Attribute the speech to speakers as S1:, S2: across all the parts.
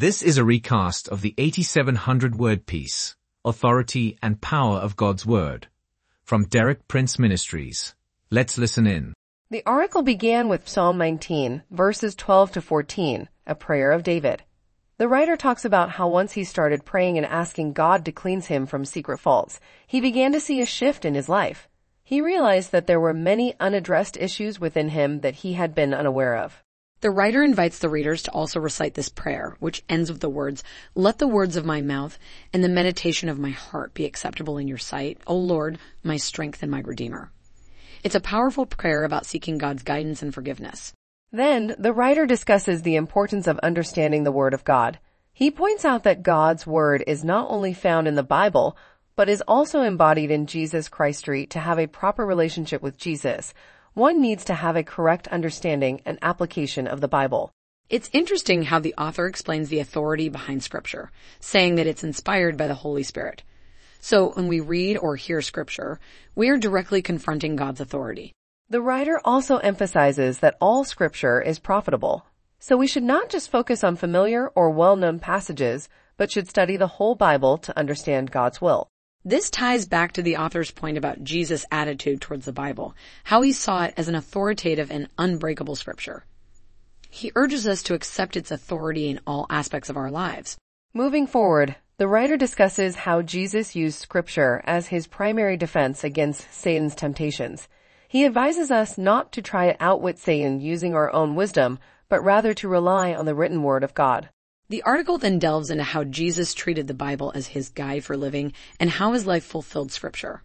S1: This is a recast of the 8700 word piece, Authority and Power of God's Word, from Derek Prince Ministries. Let's listen in.
S2: The article began with Psalm 19, verses 12 to 14, a prayer of David. The writer talks about how once he started praying and asking God to cleanse him from secret faults, he began to see a shift in his life. He realized that there were many unaddressed issues within him that he had been unaware of.
S3: The writer invites the readers to also recite this prayer, which ends with the words, Let the words of my mouth and the meditation of my heart be acceptable in your sight, O Lord, my strength and my redeemer. It's a powerful prayer about seeking God's guidance and forgiveness.
S2: Then, the writer discusses the importance of understanding the Word of God. He points out that God's Word is not only found in the Bible, but is also embodied in Jesus Christ Street to have a proper relationship with Jesus, one needs to have a correct understanding and application of the Bible.
S3: It's interesting how the author explains the authority behind scripture, saying that it's inspired by the Holy Spirit. So when we read or hear scripture, we are directly confronting God's authority.
S2: The writer also emphasizes that all scripture is profitable. So we should not just focus on familiar or well-known passages, but should study the whole Bible to understand God's will.
S3: This ties back to the author's point about Jesus' attitude towards the Bible, how he saw it as an authoritative and unbreakable scripture. He urges us to accept its authority in all aspects of our lives.
S2: Moving forward, the writer discusses how Jesus used scripture as his primary defense against Satan's temptations. He advises us not to try to outwit Satan using our own wisdom, but rather to rely on the written word of God.
S3: The article then delves into how Jesus treated the Bible as his guide for living and how his life fulfilled scripture.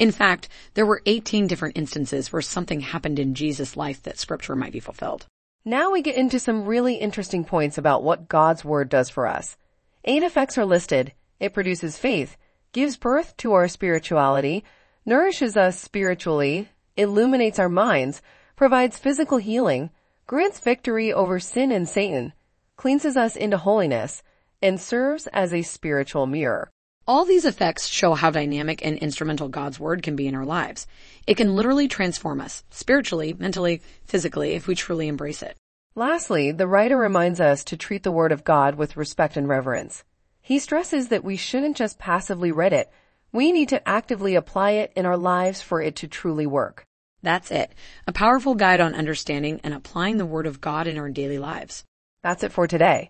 S3: In fact, there were 18 different instances where something happened in Jesus' life that scripture might be fulfilled.
S2: Now we get into some really interesting points about what God's word does for us. Eight effects are listed. It produces faith, gives birth to our spirituality, nourishes us spiritually, illuminates our minds, provides physical healing, grants victory over sin and Satan, cleanses us into holiness, and serves as a spiritual mirror.
S3: All these effects show how dynamic and instrumental God's Word can be in our lives. It can literally transform us, spiritually, mentally, physically, if we truly embrace it.
S2: Lastly, the writer reminds us to treat the Word of God with respect and reverence. He stresses that we shouldn't just passively read it. We need to actively apply it in our lives for it to truly work.
S3: That's it. A powerful guide on understanding and applying the Word of God in our daily lives.
S2: That's it for today.